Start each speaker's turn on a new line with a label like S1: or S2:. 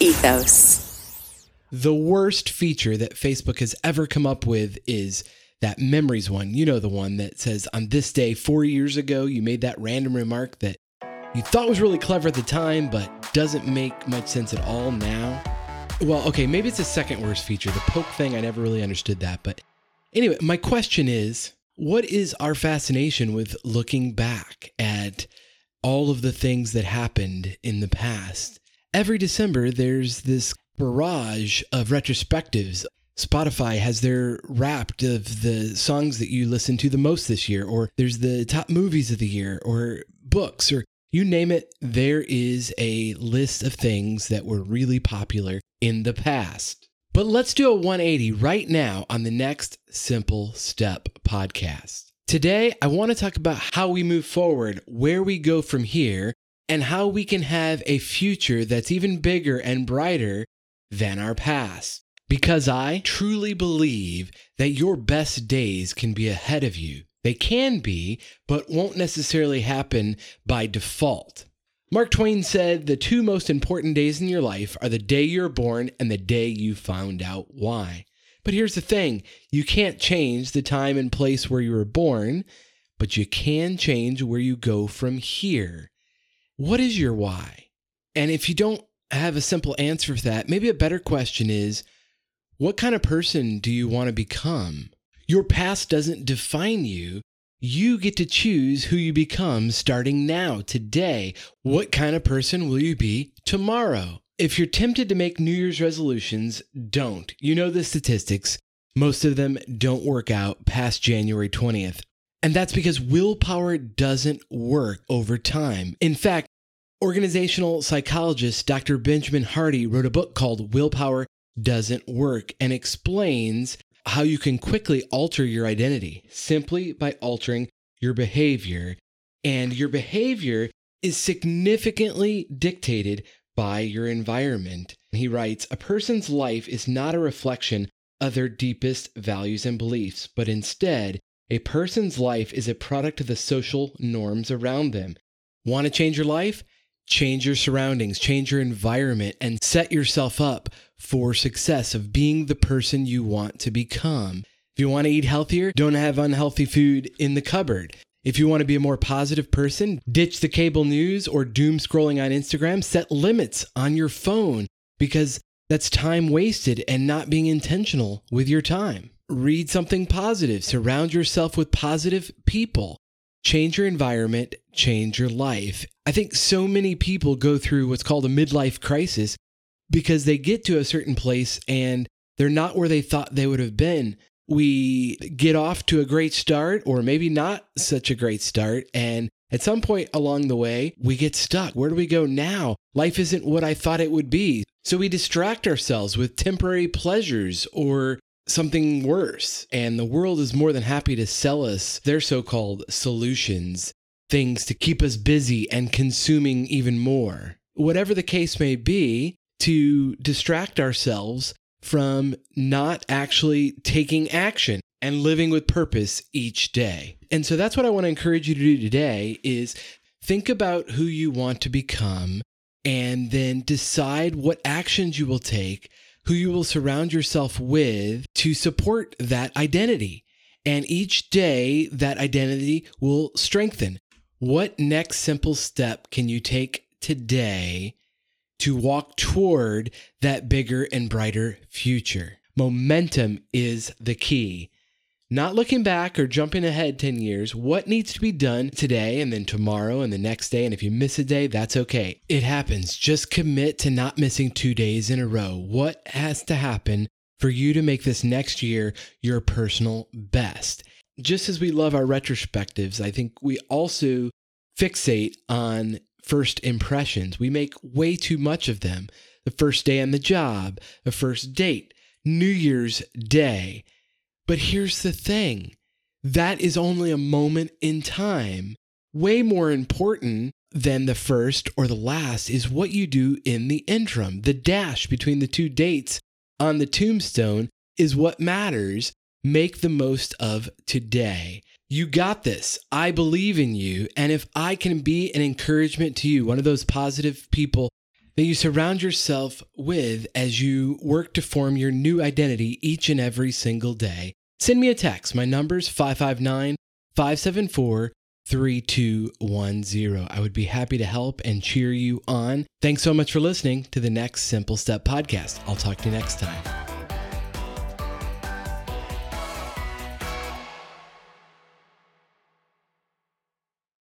S1: Ethos.
S2: The worst feature that Facebook has ever come up with is that memories one. You know, the one that says, on this day, four years ago, you made that random remark that you thought was really clever at the time, but doesn't make much sense at all now. Well, okay, maybe it's the second worst feature. The poke thing, I never really understood that. But anyway, my question is what is our fascination with looking back at all of the things that happened in the past? Every December, there's this barrage of retrospectives. Spotify has their wrapped of the songs that you listen to the most this year, or there's the top movies of the year, or books, or you name it, there is a list of things that were really popular in the past. But let's do a 180 right now on the next Simple Step podcast. Today, I want to talk about how we move forward, where we go from here, and how we can have a future that's even bigger and brighter than our past. Because I truly believe that your best days can be ahead of you. They can be, but won't necessarily happen by default. Mark Twain said the two most important days in your life are the day you're born and the day you found out why. But here's the thing you can't change the time and place where you were born, but you can change where you go from here. What is your why? And if you don't have a simple answer for that, maybe a better question is what kind of person do you want to become? Your past doesn't define you. You get to choose who you become starting now, today. What kind of person will you be tomorrow? If you're tempted to make New Year's resolutions, don't. You know the statistics. Most of them don't work out past January 20th. And that's because willpower doesn't work over time. In fact, organizational psychologist Dr. Benjamin Hardy wrote a book called Willpower Doesn't Work and explains how you can quickly alter your identity simply by altering your behavior. And your behavior is significantly dictated by your environment. He writes A person's life is not a reflection of their deepest values and beliefs, but instead, a person's life is a product of the social norms around them. Want to change your life? Change your surroundings, change your environment, and set yourself up for success of being the person you want to become. If you want to eat healthier, don't have unhealthy food in the cupboard. If you want to be a more positive person, ditch the cable news or doom scrolling on Instagram. Set limits on your phone because that's time wasted and not being intentional with your time. Read something positive. Surround yourself with positive people. Change your environment, change your life. I think so many people go through what's called a midlife crisis because they get to a certain place and they're not where they thought they would have been. We get off to a great start, or maybe not such a great start. And at some point along the way, we get stuck. Where do we go now? Life isn't what I thought it would be. So we distract ourselves with temporary pleasures or something worse. And the world is more than happy to sell us their so called solutions, things to keep us busy and consuming even more. Whatever the case may be, to distract ourselves from not actually taking action and living with purpose each day. And so that's what I want to encourage you to do today is think about who you want to become and then decide what actions you will take, who you will surround yourself with to support that identity. And each day that identity will strengthen. What next simple step can you take today to walk toward that bigger and brighter future. Momentum is the key. Not looking back or jumping ahead 10 years, what needs to be done today and then tomorrow and the next day. And if you miss a day, that's okay. It happens. Just commit to not missing two days in a row. What has to happen for you to make this next year your personal best? Just as we love our retrospectives, I think we also fixate on first impressions. We make way too much of them. The first day on the job, the first date, New Year's Day. But here's the thing that is only a moment in time. Way more important than the first or the last is what you do in the interim. The dash between the two dates on the tombstone is what matters. Make the most of today. You got this. I believe in you. And if I can be an encouragement to you, one of those positive people that you surround yourself with as you work to form your new identity each and every single day. Send me a text. My number's 559 574 3210. I would be happy to help and cheer you on. Thanks so much for listening to the next Simple Step podcast. I'll talk to you next time.